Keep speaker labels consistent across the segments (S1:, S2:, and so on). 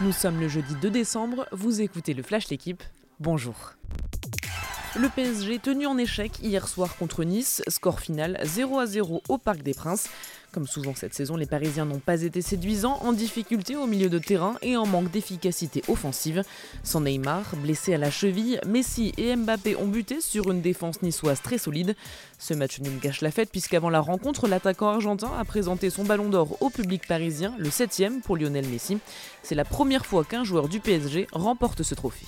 S1: Nous sommes le jeudi 2 décembre, vous écoutez le Flash L'équipe. Bonjour. Le PSG tenu en échec hier soir contre Nice, score final 0 à 0 au Parc des Princes. Comme souvent cette saison, les Parisiens n'ont pas été séduisants, en difficulté au milieu de terrain et en manque d'efficacité offensive. Sans Neymar, blessé à la cheville, Messi et Mbappé ont buté sur une défense niçoise très solide. Ce match nul gâche la fête puisqu'avant la rencontre, l'attaquant argentin a présenté son ballon d'or au public parisien, le 7 pour Lionel Messi. C'est la première fois qu'un joueur du PSG remporte ce trophée.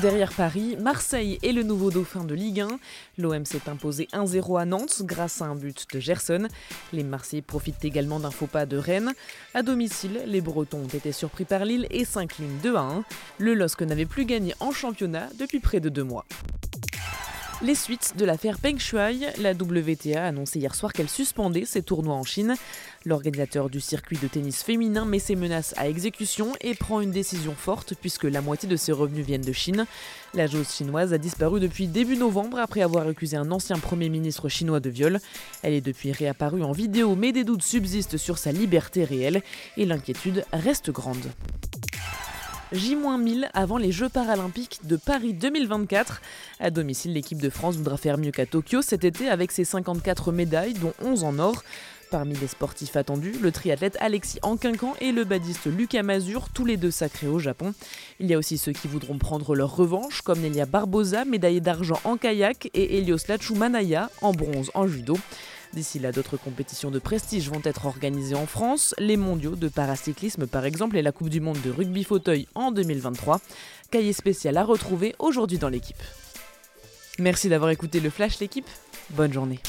S1: Derrière Paris, Marseille est le nouveau dauphin de Ligue 1. L'OM s'est imposé 1-0 à Nantes grâce à un but de Gerson. Les Marseillais profitent également d'un faux pas de Rennes. À domicile, les Bretons ont été surpris par Lille et s'inclinent 2 1. Le LOSC n'avait plus gagné en championnat depuis près de deux mois. Les suites de l'affaire Peng Shuai, la WTA a annoncé hier soir qu'elle suspendait ses tournois en Chine. L'organisateur du circuit de tennis féminin met ses menaces à exécution et prend une décision forte puisque la moitié de ses revenus viennent de Chine. La joueuse chinoise a disparu depuis début novembre après avoir accusé un ancien premier ministre chinois de viol. Elle est depuis réapparue en vidéo mais des doutes subsistent sur sa liberté réelle et l'inquiétude reste grande. J-1000 avant les Jeux paralympiques de Paris 2024. À domicile, l'équipe de France voudra faire mieux qu'à Tokyo cet été avec ses 54 médailles, dont 11 en or. Parmi les sportifs attendus, le triathlète Alexis Anquincan et le badiste Lucas Mazur, tous les deux sacrés au Japon. Il y a aussi ceux qui voudront prendre leur revanche, comme Nelia Barbosa, médaillée d'argent en kayak, et Elios Lachumanaya, en bronze en judo. D'ici là, d'autres compétitions de prestige vont être organisées en France, les mondiaux de paracyclisme par exemple et la Coupe du Monde de rugby fauteuil en 2023. Cahier spécial à retrouver aujourd'hui dans l'équipe. Merci d'avoir écouté le Flash l'équipe. Bonne journée.